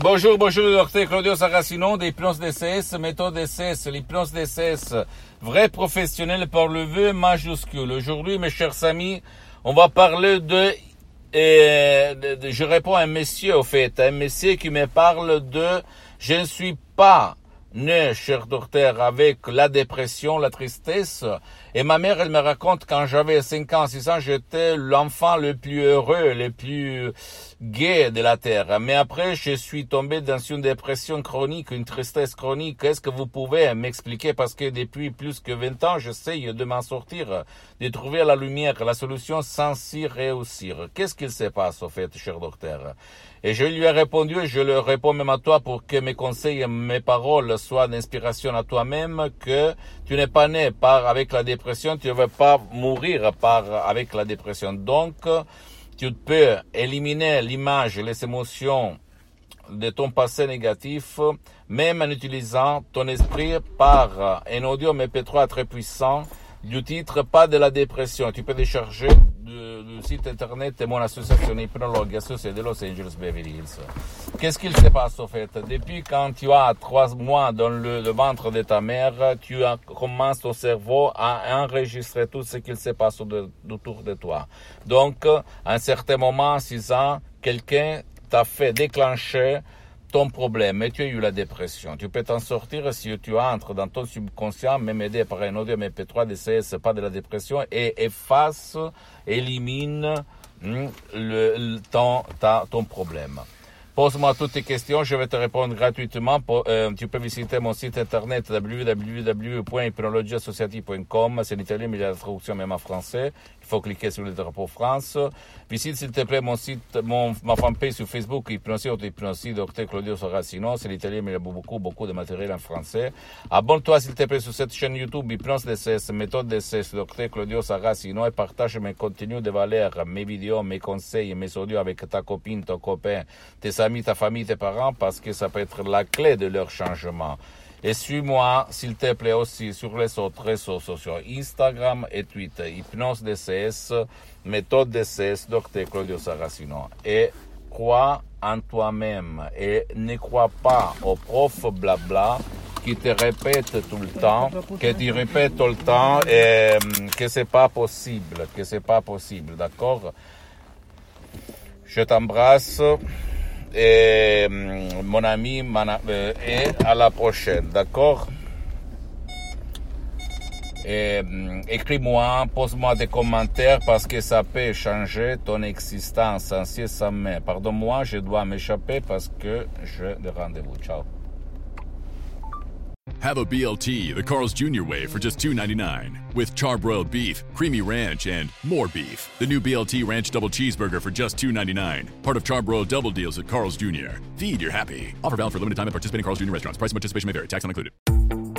Bonjour, bonjour, docteur Claudio Saracino d'Hypnose DCS, méthode DCS, l'hypnose DCS, vrai professionnel par le vœu majuscule. Aujourd'hui, mes chers amis, on va parler de, et de, de- je réponds à un monsieur, au fait, un monsieur qui me parle de, je ne suis pas né, cher docteur, avec la dépression, la tristesse. Et ma mère, elle me raconte quand j'avais 5 ans, 6 ans, j'étais l'enfant le plus heureux, le plus gai de la terre. Mais après, je suis tombé dans une dépression chronique, une tristesse chronique. Est-ce que vous pouvez m'expliquer? Parce que depuis plus que 20 ans, j'essaye de m'en sortir, de trouver la lumière, la solution sans y réussir. Qu'est-ce qu'il se passe, au fait, cher docteur? Et je lui ai répondu, et je le réponds même à toi pour que mes conseils mes paroles soient d'inspiration à toi-même, que tu n'es pas né par, avec la dépression, tu ne vas pas mourir par, avec la dépression. Donc, tu peux éliminer l'image, les émotions de ton passé négatif, même en utilisant ton esprit par un audio MP3 très puissant du titre Pas de la dépression. Tu peux décharger du, site internet de mon association hypnologue associée de Los Angeles Beverly Hills. Qu'est-ce qu'il se passe au fait? Depuis quand tu as trois mois dans le, ventre de ta mère, tu commences ton cerveau à enregistrer tout ce qu'il se passe autour de toi. Donc, à un certain moment, six ans, quelqu'un t'a fait déclencher ton problème et tu as eu la dépression. Tu peux t'en sortir si tu entres dans ton subconscient, même aidé par un audio MP3 DCS, pas de la dépression, et efface, élimine hmm, le, le- ton, ta- ton problème. Pose-moi toutes tes questions, je vais te répondre gratuitement. Po- euh, tu peux visiter mon site internet www.hypnologieassociative.com. C'est l'italien, mais il y a la traduction même en français. Il faut cliquer sur le drapeau France. Visite s'il te plaît mon site, mon, ma fanpage sur Facebook, Hypnosie ou Hypnosie, Dr Claudio Saracino. C'est l'italien, mais il y a beaucoup, beaucoup de matériel en français. Abonne-toi s'il te plaît sur cette chaîne YouTube, Hypnose DCS, méthode DCS, Dr Claudio Saracino, et partage mes contenus de valeur, mes vidéos, mes conseils, mes audios avec ta copine, ton copain, tes amis, ta famille, tes parents, parce que ça peut être la clé de leur changement. Et suis-moi, s'il te plaît, aussi sur les autres réseaux sociaux, Instagram et Twitter, Hypnose DCS, méthode DCS, Dr Claudio Saracino. Et crois en toi-même et ne crois pas aux profs blabla qui te répètent tout le temps, que tu répètes tout le temps et hum, que c'est pas possible, que c'est pas possible, d'accord? Je t'embrasse et hum, mon ami euh, à la prochaine, d'accord? Hum, écris-moi, pose-moi des commentaires parce que ça peut changer ton existence incessamment. Pardonne-moi, je dois m'échapper parce que j'ai des rendez-vous. Ciao. Have a BLT the Carl's Jr. way for just $2.99 with charbroiled beef, creamy ranch, and more beef. The new BLT Ranch Double Cheeseburger for just $2.99. Part of charbroiled double deals at Carl's Jr. Feed your happy. Offer valid for limited time at participating Carl's Jr. restaurants. Price and participation may vary. Tax not included.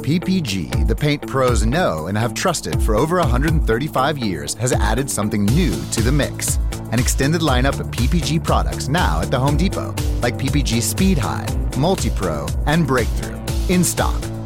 PPG, the paint pros know and have trusted for over 135 years, has added something new to the mix. An extended lineup of PPG products now at the Home Depot, like PPG Speed High, Multi Pro, and Breakthrough. In stock,